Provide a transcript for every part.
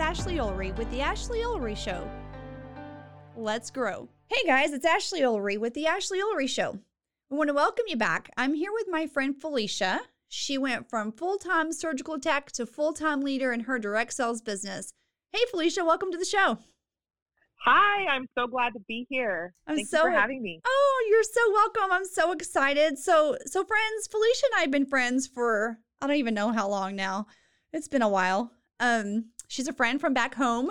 Ashley Ulrey with the Ashley Ulrey Show. Let's grow. Hey guys, it's Ashley Ulrey with the Ashley Ulrey Show. I want to welcome you back. I'm here with my friend Felicia. She went from full time surgical tech to full time leader in her direct sales business. Hey Felicia, welcome to the show. Hi, I'm so glad to be here. I'm Thank so you for having me. Oh, you're so welcome. I'm so excited. So, so friends, Felicia and I have been friends for I don't even know how long now. It's been a while. Um, she's a friend from back home,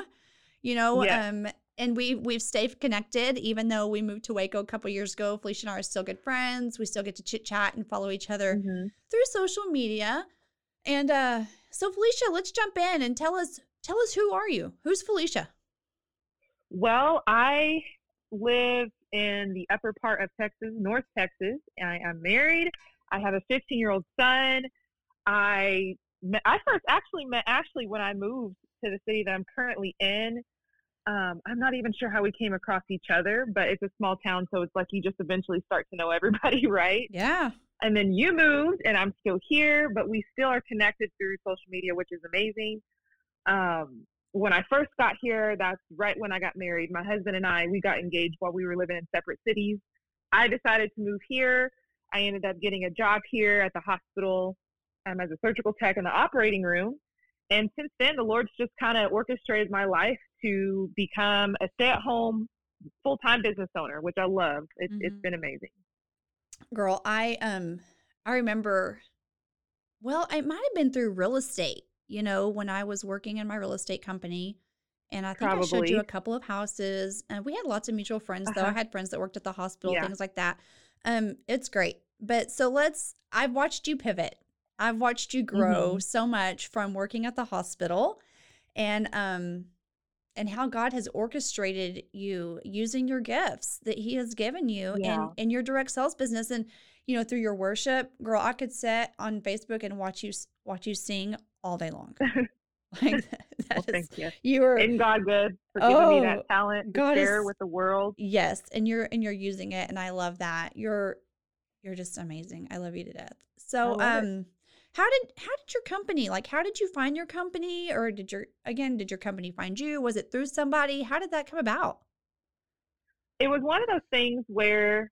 you know. Yes. Um, and we we've stayed connected even though we moved to Waco a couple years ago. Felicia and I are still good friends. We still get to chit chat and follow each other Mhm. through social media. And uh, so, Felicia, let's jump in and tell us tell us who are you? Who's Felicia? Well, I live in the upper part of Texas, North Texas. I am married. I have a 15 year old son. I met, I first actually met Ashley when I moved to the city that I'm currently in. Um, I'm not even sure how we came across each other, but it's a small town, so it's like you just eventually start to know everybody, right? Yeah. and then you moved and i'm still here but we still are connected through social media which is amazing um, when i first got here that's right when i got married my husband and i we got engaged while we were living in separate cities i decided to move here i ended up getting a job here at the hospital um, as a surgical tech in the operating room. And since then the lord's just kind of orchestrated my life to become a stay-at-home full-time business owner which i love. It's, it's Mhm. been amazing. Girl i um i remember well it might have been through real estate you know when i was working in my real estate company and i think i showed you a couple of houses and we had lots of mutual friends though. I Uh-huh. had friends that worked at the hospital Yeah. things like that. Um it's great. But so let's i've watched you pivot i've watched you grow Mm-hmm. so much from working at the hospital and um and how God has orchestrated you using your gifts that He has given you Yeah. in, in your direct sales business. And, you know, through your worship, girl, I could sit on Facebook and watch you watch you sing all day long. like that well, is- thank you you are Isn't God good for giving me Oh, that talent to God share is- with the world? yes, and you're and you're using it, and I love that. You're you're just amazing. I love you to death. So, love it. How did how did your company like? How did you find your company, or did your again did your company find you? Was it through somebody? How did that come about? It was one of those things where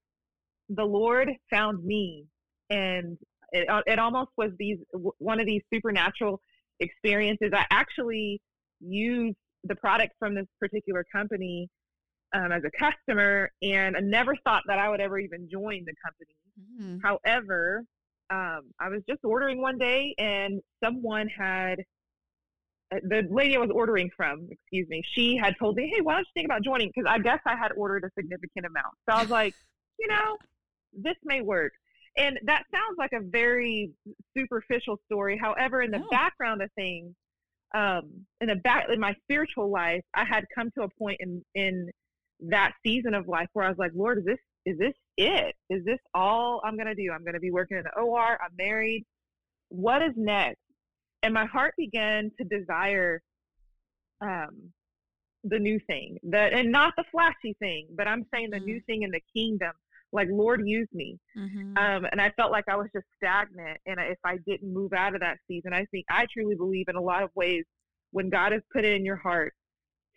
the Lord found me, and it uh, it almost was these one of these supernatural experiences. I actually used the product from this particular company um, as a customer, and I never thought that I would ever even join the company. Mhm. However, um, I was just ordering one day, and someone had uh, the lady I was ordering from, excuse me, she had told me, "Hey, why don't you think about joining?" Because I guess I had ordered a significant amount. So I was like, you know, this may work. And that sounds like a very superficial story. However, in the background of things, um, in the back in my spiritual life, I had come to a point in in that season of life where I was like, Lord, is this is this it? Is this all I'm gonna do? I'm gonna be working in the OR. I'm married. What is next? And my heart began to desire um, the new thing, the and not the flashy thing, but I'm saying the new thing in the kingdom. Like Lord, use me. Mhm. Um, and I felt like I was just stagnant. And if I didn't move out of that season, I think I truly believe in a lot of ways when God has put it in your heart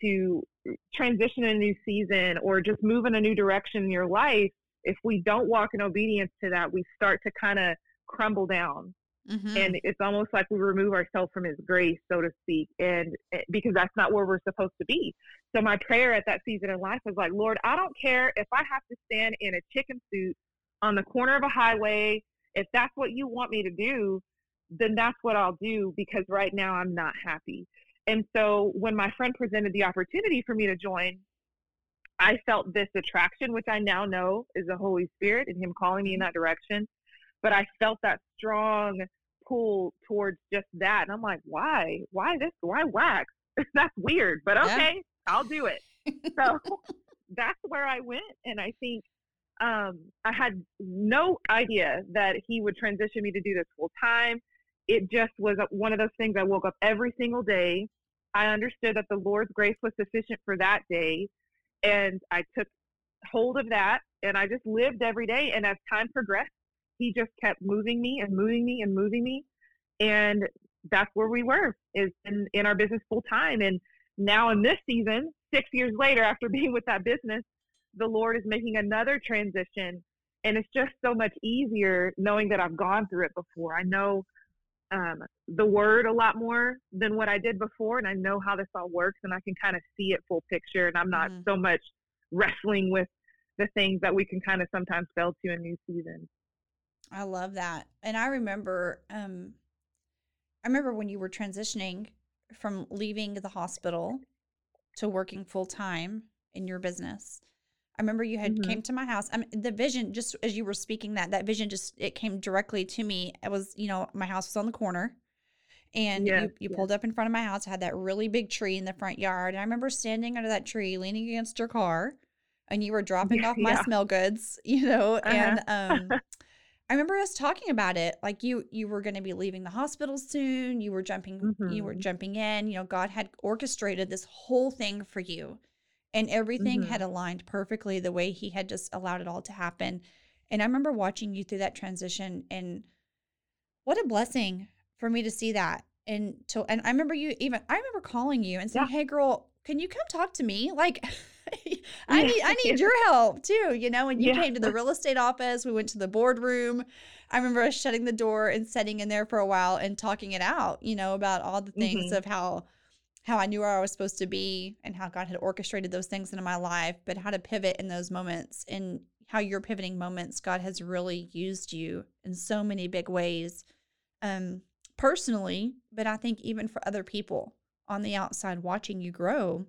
to transition a new season or just move in a new direction in your life, if we don't walk in obedience to that, we start to kind of crumble down. Mhm. And it's almost like we remove ourselves from His grace, so to speak, and eh, because that's not where we're supposed to be. So my prayer at that season in life was like, Lord, I don't care if I have to stand in a chicken suit on the corner of a highway. If that's what you want me to do, then that's what I'll do because right now I'm not happy. And so when my friend presented the opportunity for me to join, I felt this attraction, which I now know is the Holy Spirit and Him calling me in that direction. But I felt that strong pull towards just that. And I'm like, why? Why this? Why wax? That's weird, but okay, yeah. I'll do it. So that's where I went. And I think um, I had no idea that he would transition me to do this full time. It just was one of those things. I woke up every single day. I understood that the Lord's grace was sufficient for that day. And I took hold of that and I just lived every day. And as time progressed, he just kept moving me and moving me and moving me. And that's where we were is in, in our business full time. And now in this season, six years later, after being with that business, the Lord is making another transition. And it's just so much easier knowing that I've gone through it before. I know um, the word a lot more than what I did before, and I know how this all works, and I can kind of see it full picture. And I'm not mm-hmm. so much wrestling with the things that we can kind of sometimes fail to in new seasons. I love that, and I remember, um, I remember when you were transitioning from leaving the hospital to working full time in your business. I remember you had mm-hmm. came to my house. I mean, the vision, just as you were speaking that, that vision just it came directly to me. It was, you know, my house was on the corner, and yeah, you, you yeah. pulled up in front of my house. had that really big tree in the front yard, and I remember standing under that tree, leaning against your car, and you were dropping off my yeah. smell goods, you know, uh-huh. and um. I remember us talking about it. Like you, you were going to be leaving the hospital soon. You were jumping, mm-hmm. you were mm-hmm. jumping in. You know, God had orchestrated this whole thing for you, and everything mm-hmm. had aligned perfectly the way He had just allowed it all to happen. And I remember watching you through that transition, and what a blessing for me to see that. And to, and I remember you even. I remember calling you and saying, yeah. "Hey, girl, can you come talk to me?" Like. I need I need your help too. You know, when you yeah. came to the real estate office, we went to the boardroom. I remember us shutting the door and sitting in there for a while and talking it out, you know, about all the things mm-hmm. of how how I knew where I was supposed to be and how God had orchestrated those things into my life, but how to pivot in those moments and how your pivoting moments, God has really used you in so many big ways. Um, personally, but I think even for other people on the outside watching you grow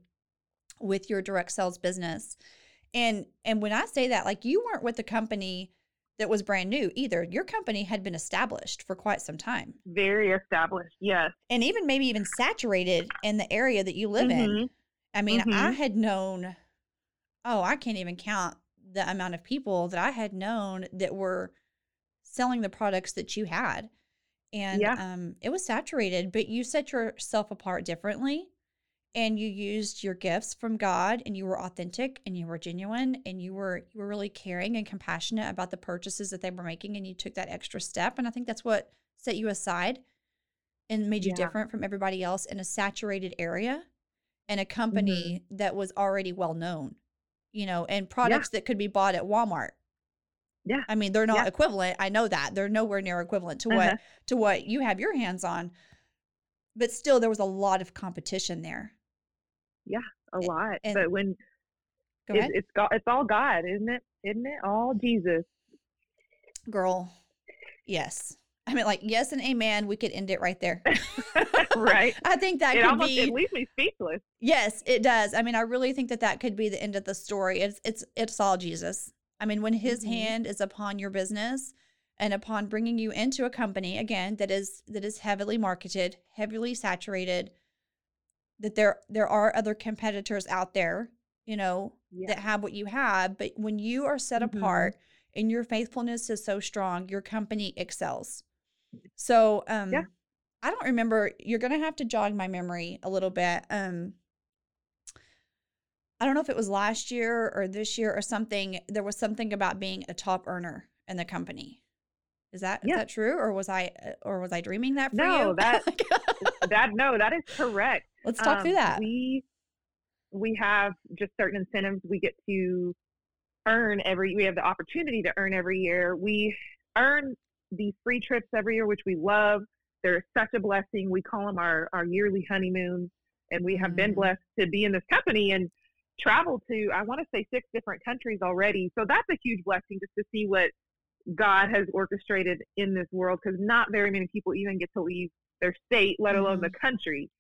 with your direct sales business. And and when I say that, like you weren't with the company that was brand new either. Your company had been established for quite some time. Very established, yes. And even maybe even saturated in the area that you live mm-hmm. in. I mean, mm-hmm. I had known oh, I can't even count the amount of people that I had known that were selling the products that you had. And yeah. um, it was saturated, but you set yourself apart differently and you used your gifts from God and you were authentic and you were genuine and you were you were really caring and compassionate about the purchases that they were making and you took that extra step and I think that's what set you aside and made you yeah. different from everybody else in a saturated area and a company mm-hmm. that was already well known you know and products yeah. that could be bought at Walmart yeah I mean they're not yeah. equivalent I know that they're nowhere near equivalent to uh-huh. what to what you have your hands on but still there was a lot of competition there yeah, a lot. And, but when it, it's God, it's all God, isn't it? Isn't it all Jesus? Girl, yes. I mean, like yes and amen. We could end it right there. right. I think that it could almost, be. It leaves me speechless. Yes, it does. I mean, I really think that that could be the end of the story. It's it's it's all Jesus. I mean, when His mm-hmm. hand is upon your business and upon bringing you into a company again that is that is heavily marketed, heavily saturated, that there there are other competitors out there, you know, yeah. that have what you have, but when you are set mm-hmm. apart and your faithfulness is so strong, your company excels. So, um yeah. I don't remember, you're going to have to jog my memory a little bit. Um I don't know if it was last year or this year or something. There was something about being a top earner in the company. Is that yeah. is that true, or was I uh, or was I dreaming that for no, you? No, that that no, that is correct. Let's talk um, through that. We we have just certain incentives we get to earn every. We have the opportunity to earn every year. We earn these free trips every year, which we love. They're such a blessing. We call them our our yearly honeymoons, and we have mm. been blessed to be in this company and travel to. I want to say six different countries already. So that's a huge blessing just to see what God has orchestrated in this world because not very many people even get to leave their state, let alone mm-hmm. the country.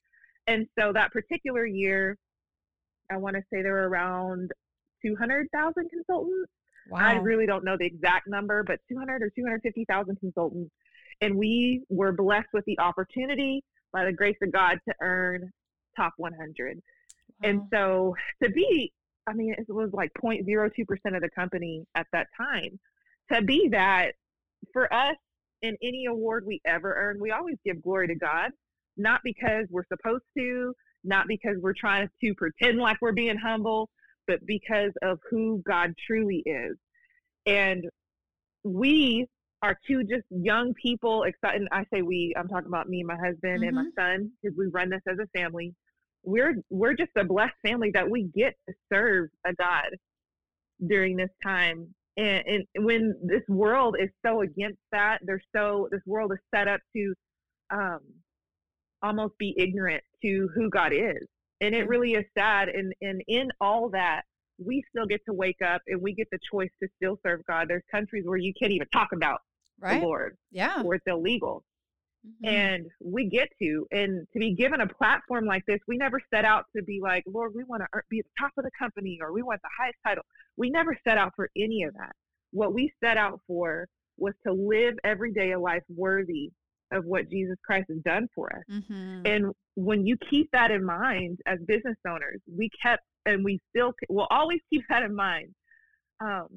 And so that particular year, I want to say there were around 200,000 consultants. Wow. I really don't know the exact number, but 200 or 250,000 consultants. And we were blessed with the opportunity by the grace of God to earn top 100. And so to be, I mean, it was like 0.02% of the company at that time. To be that, for us, in any award we ever earn, we always give glory to God, not because we're supposed to, not because we're trying to pretend like we're being humble, but because of who God truly is. And we are two just young people excited. And I say we, I'm talking about me and my husband and my son, because we run this as a family. We're we're just a blessed family that we get to serve a God during this time. And, and when this world is so against that, they're so this world is set up to um, almost be ignorant to who God is. And it really is sad. And, and in all that, we still get to wake up and we get the choice to still serve God. There's countries where you can't even talk about right? the Lord Yeah. or it's illegal. Mhm. And we get to, and to be given a platform like this, we never set out to be like, Lord, we want to be at the top of the company or we want the highest title. We never set out for any of that. What we set out for was to live every day a life worthy of what Jesus Christ has done for us. Mm-hmm. And when you keep that in mind as business owners, we kept and we still will always keep that in mind um,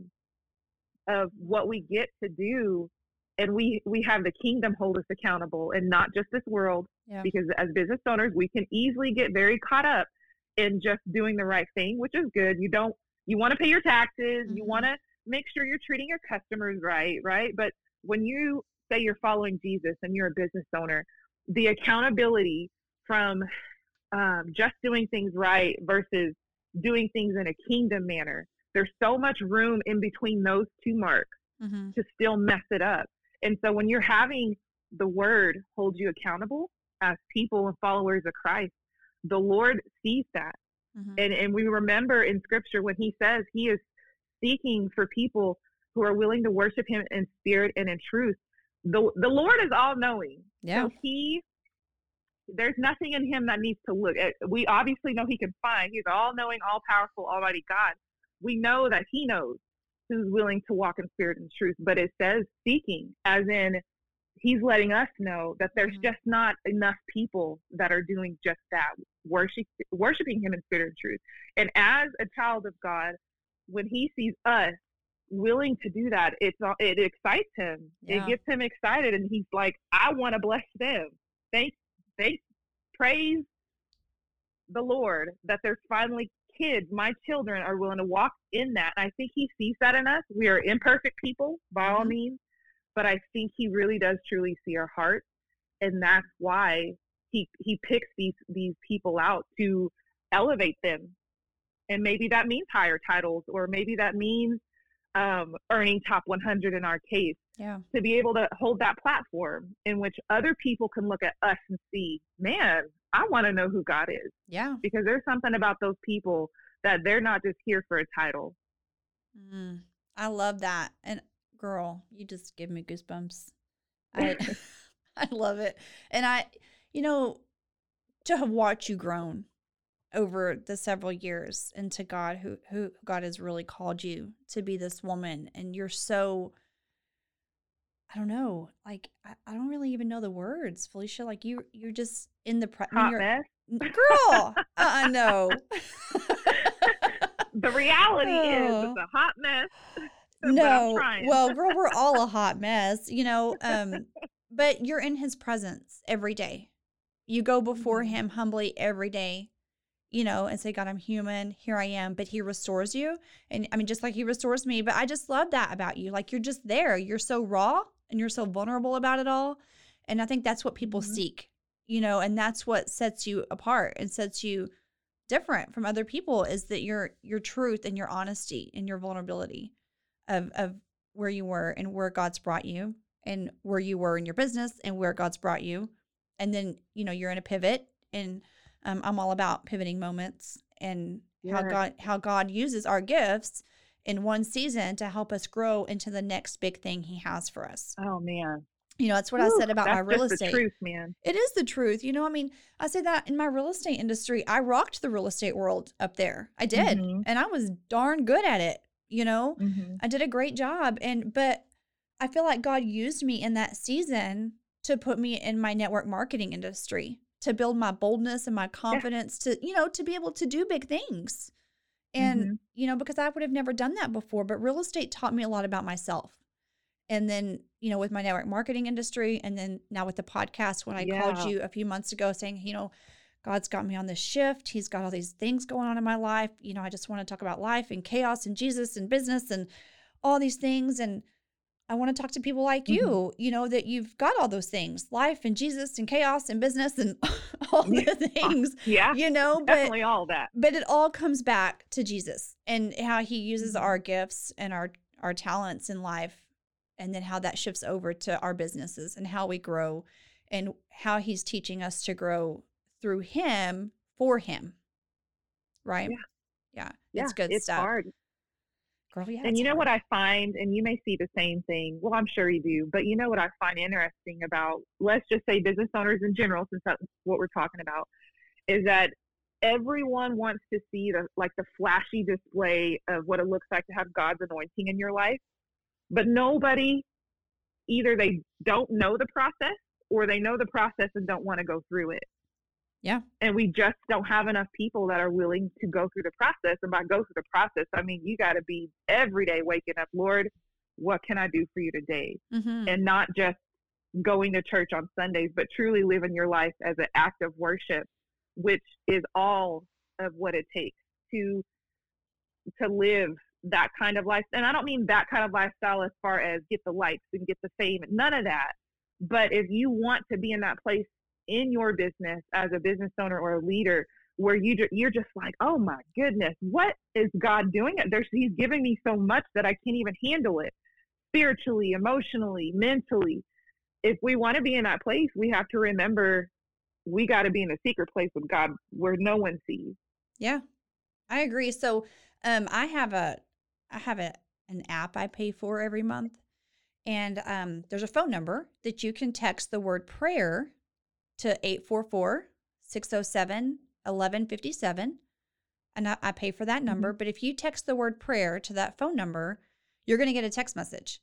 of what we get to do. And we we have the kingdom hold us accountable, and not just this world. Yeah. Because as business owners, we can easily get very caught up in just doing the right thing, which is good. You don't you want to pay your taxes, you Mhm. want to make sure you're treating your customers right, right? But when you say you're following Jesus and you're a business owner, the accountability from um, just doing things right versus doing things in a kingdom manner. There's so much room in between those two marks Mhm. to still mess it up. And so when you're having the word hold you accountable as people and followers of Christ, the Lord sees that. Mhm. And, and we remember in scripture when he says he is seeking for people who are willing to worship him in spirit and in truth. The, the Lord is all knowing. Yeah. So he, there's nothing in him that needs to look. at. We obviously know he can find. He's all knowing, all powerful, almighty God. We know that he knows who's willing to walk in spirit and truth, but it says seeking, as in he's letting us know that there's Mhm. just not enough people that are doing just that, worship, worshiping him in spirit and truth. And as a child of God, when he sees us willing to do that, it's it excites him. Yeah. It gets him excited, and he's like, "I want to bless them." Thank, thank, praise the Lord that there's finally kids, my children, are willing to walk in that. And I think he sees that in us. We are imperfect people by all Mhm. means, but I think he really does truly see our hearts, and that's why he he picks these these people out to elevate them and maybe that means higher titles or maybe that means um, earning top 100 in our case Yeah. to be able to hold that platform in which other people can look at us and see man i want to know who god is Yeah. because there's something about those people that they're not just here for a title Mm, I love that. And girl, you just give me goosebumps. I I love it. And I you know, to have watched you grown over the several years into God who who God has really called you to be this woman and you're so I don't know, like I, I don't really even know the words, Felicia. Like you you're just in the pre- hot mess girl. uh no. the reality is it's a hot mess no well girl we're all a hot mess you know um but you're in his presence every day you go before Mhm. him humbly every day you know and say god i'm human here i am but he restores you and i mean just like he restores me but i just love that about you like you're just there you're so raw and you're so vulnerable about it all and i think that's what people Mhm. seek you know and that's what sets you apart and sets you different from other people is that your your truth and your honesty and your vulnerability of of where you were and where God's brought you and where you were in your business and where God's brought you. And then, you know, you're in a pivot and um, I'm all about pivoting moments and how God how God uses our gifts in one season to help us grow into the next big thing he has for us. oh man You know, that's what I said about my real estate. truth, man. It is the truth. You know, I mean, I say that in my real estate industry, I rocked the real estate world up there. I did. Mm-hmm. And I was darn good at it. You know, mm-hmm. I did a great job. And, but I feel like God used me in that season to put me in my network marketing industry, to build my boldness and my confidence yeah. to, you know, to be able to do big things. And, mm-hmm. you know, because I would have never done that before, but real estate taught me a lot about myself and then you know with my network marketing industry and then now with the podcast when i yeah. called you a few months ago saying you know god's got me on this shift he's got all these things going on in my life you know i just want to talk about life and chaos and jesus and business and all these things and i want to talk to people like mm-hmm. you you know that you've got all those things life and jesus and chaos and business and all the things yeah you know but, definitely all that but it all comes back to jesus and how he uses mm-hmm. our gifts and our our talents in life and then how that shifts over to our businesses and how we grow and how he's teaching us to grow through him for him. Right? Yeah. Yeah. yeah it's good it's stuff. hard. Girl, yeah, and you know hard. what I find, and you may see the same thing. Well, I'm sure you do, but you know what I find interesting about, let's just say business owners in general, since that's what we're talking about, is that everyone wants to see the like the flashy display of what it looks like to have God's anointing in your life but nobody either they don't know the process or they know the process and don't want to go through it. Yeah. And we just don't have enough people that are willing to go through the process. And by go through the process, I mean you got to be every day waking up, Lord, what can I do for you today? Mm-hmm. And not just going to church on Sundays, but truly living your life as an act of worship, which is all of what it takes to to live that kind of life. And I don't mean that kind of lifestyle as far as get the likes and get the fame, none of that. But if you want to be in that place in your business as a business owner or a leader where you you're just like, oh my goodness, what is God doing? There's He's giving me so much that I can't even handle it, spiritually, emotionally, mentally. If we want to be in that place, we have to remember we got to be in a secret place with God where no one sees. Yeah, I agree. So um, I have a I have a, an app I pay for every month. And um, there's a phone number that you can text the word prayer to 844 607 1157. And I, I, pay for that number. Mm-hmm. But if you text the word prayer to that phone number, you're going to get a text message.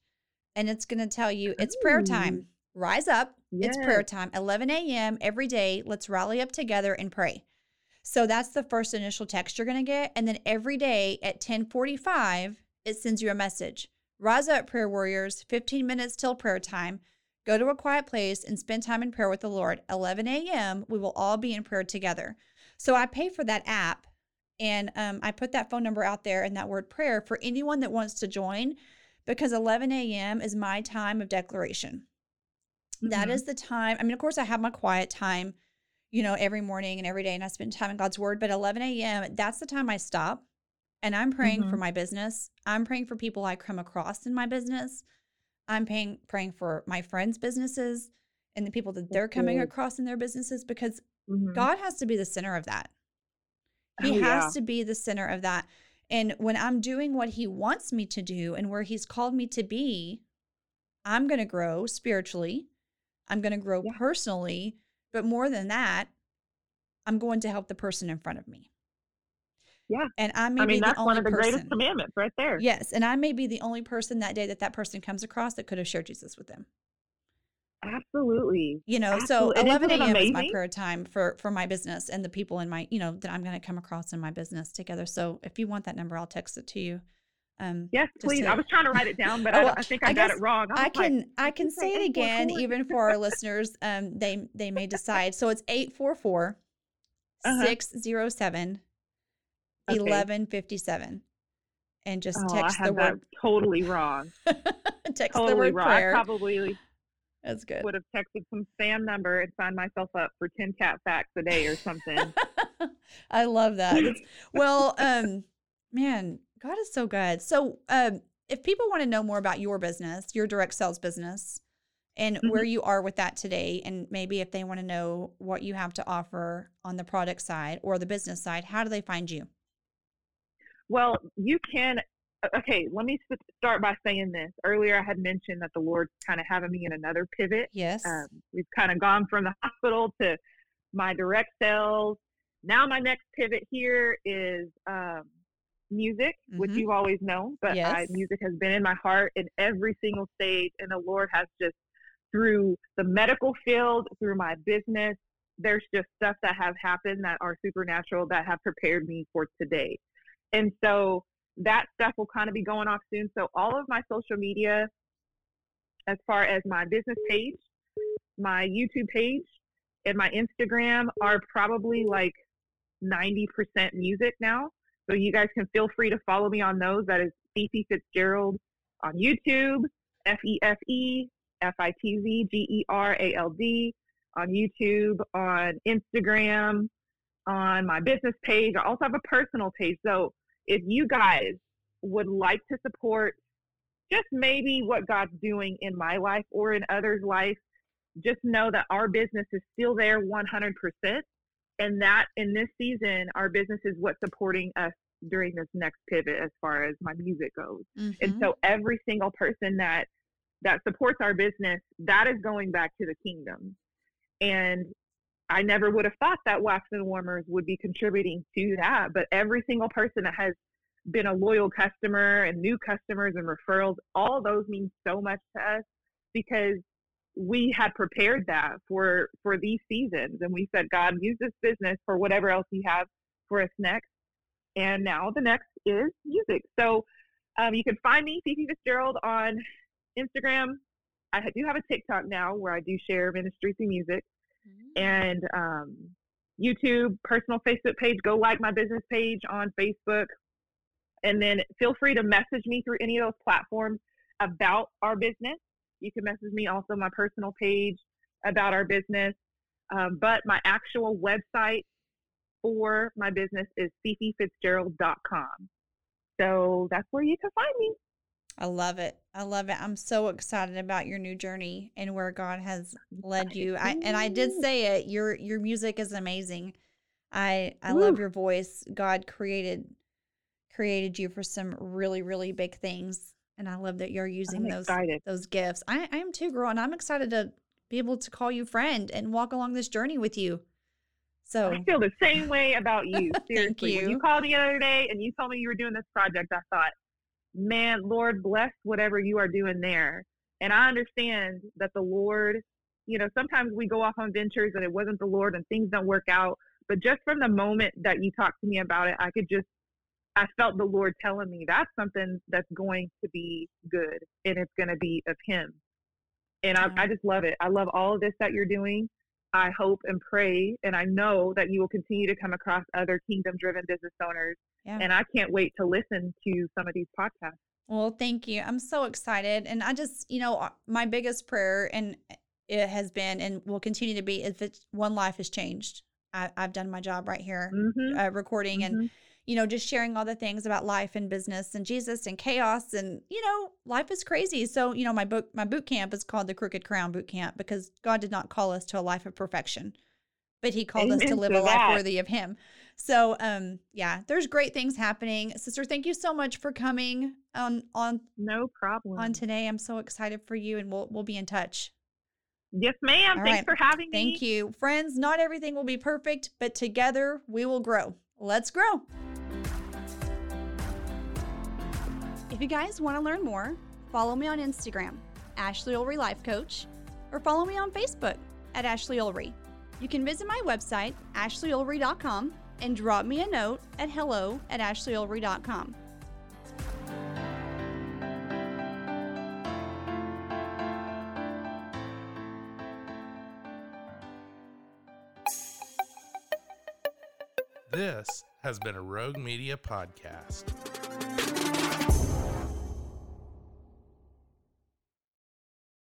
And it's going to tell you it's prayer time. Rise up. Yes. It's prayer time. 11 a.m. every day. Let's rally up together and pray. So that's the first initial text you're going to get. And then every day at 1045, it sends you a message. Rise up, prayer warriors, 15 minutes till prayer time. Go to a quiet place and spend time in prayer with the Lord. 11 a.m., we will all be in prayer together. So I pay for that app and um, I put that phone number out there and that word prayer for anyone that wants to join because 11 a.m. is my time of declaration. Mm-hmm. That is the time. I mean, of course, I have my quiet time you know, every morning and every day, and I spend time in God's Word. But 11 a.m., that's the time I stop and I'm praying mm-hmm. for my business. I'm praying for people I come across in my business. I'm paying, praying for my friends' businesses and the people that they're coming across in their businesses because mm-hmm. God has to be the center of that. He oh, has yeah. to be the center of that. And when I'm doing what He wants me to do and where He's called me to be, I'm going to grow spiritually. I'm going to grow yeah. personally but more than that, I'm going to help the person in front of me. Yeah. And I may I mean, be that's the only one of the person. greatest commandments right there. Yes. And I may be the only person that day that that person comes across that could have shared Jesus with them. Absolutely. You know, Absolutely. so 11 a.m. is my prayer time for for my business and the people in my, you know, that I'm going to come across in my business together. So if you want that number, I'll text it to you. Um, yes, please. To, I was trying to write it down, but oh, I, I, think I, I got it wrong. I, I can like, I can say it again, even for our listeners. Um, they they may decide. So it's 844 uh-huh. 607 1157 and just oh, text the word totally wrong. text totally the word wrong. prayer. I probably that's good. Would have texted some spam number and signed myself up for ten cat facts a day or something. I love that. It's, well, um, man, God is so good. So, um, if people want to know more about your business, your direct sales business, and mm-hmm. where you are with that today, and maybe if they want to know what you have to offer on the product side or the business side, how do they find you? Well, you can okay, let me start by saying this. Earlier, I had mentioned that the Lord's kind of having me in another pivot. Yes. Um, we've kind of gone from the hospital to my direct sales. Now, my next pivot here is um, music, mm-hmm. which you've always known, but yes. I, music has been in my heart in every single stage, and the Lord has just through the medical field, through my business, there's just stuff that have happened that are supernatural that have prepared me for today. And so that stuff will kind of be going off soon. So all of my social media, as far as my business page, my YouTube page, and my Instagram are probably like 90% music now. So you guys can feel free to follow me on those. That is Fefe Fitzgerald on YouTube, F E F E F I T Z G E R A L D on YouTube, on Instagram, on my business page. I also have a personal page. So if you guys would like to support just maybe what God's doing in my life or in others' life, just know that our business is still there 100%. And that in this season, our business is what's supporting us during this next pivot as far as my music goes. Mm-hmm. And so every single person that that supports our business, that is going back to the kingdom. And I never would have thought that wax and warmers would be contributing to that. But every single person that has been a loyal customer and new customers and referrals, all those mean so much to us because we had prepared that for for these seasons and we said god use this business for whatever else you have for us next and now the next is music so um, you can find me Fefe Fitzgerald on Instagram. I do have a TikTok now where I do share ministry through music. And um, YouTube, personal Facebook page. Go like my business page on Facebook, and then feel free to message me through any of those platforms about our business. You can message me also my personal page about our business. Um, but my actual website for my business is fefefitzgerald.com. So that's where you can find me. I love it. I love it. I'm so excited about your new journey and where God has led you. I and I did say it. Your your music is amazing. I I Woo. love your voice. God created created you for some really really big things, and I love that you're using those those gifts. I I am too, girl, and I'm excited to be able to call you friend and walk along this journey with you. So I feel the same way about you. Seriously, you. when you called the other day and you told me you were doing this project, I thought man, Lord, bless whatever you are doing there. And I understand that the Lord, you know, sometimes we go off on ventures and it wasn't the Lord and things don't work out. But just from the moment that you talked to me about it, I could just, I felt the Lord telling me that's something that's going to be good and it's going to be of Him. And I, I just love it. I love all of this that you're doing. I hope and pray, and I know that you will continue to come across other kingdom driven business owners. Yeah. And I can't wait to listen to some of these podcasts. Well, thank you. I'm so excited. And I just, you know, uh, my biggest prayer, and it has been and will continue to be, if it's one life has changed. I, have done my job right here, mm-hmm. uh, recording mm-hmm. and you know, just sharing all the things about life and business and Jesus and chaos and you know, life is crazy. So, you know, my book my boot camp is called the Crooked Crown Boot Camp because God did not call us to a life of perfection, but he called Amen us to live to a life worthy of him. So, um yeah, there's great things happening. Sister, thank you so much for coming on on No problem. On today. I'm so excited for you and we'll we'll be in touch. Yes, ma'am. All Thanks right. for having me. Thank you. Friends, not everything will be perfect, but together we will grow. Let's grow. You guys want to learn more, follow me on Instagram, Ashley Ulrey Life Coach, or follow me on Facebook at Ashley Ulrey. You can visit my website, ashleyulrey.com, and drop me a note at hello at ashleyulrey.com. This has been a Rogue Media podcast.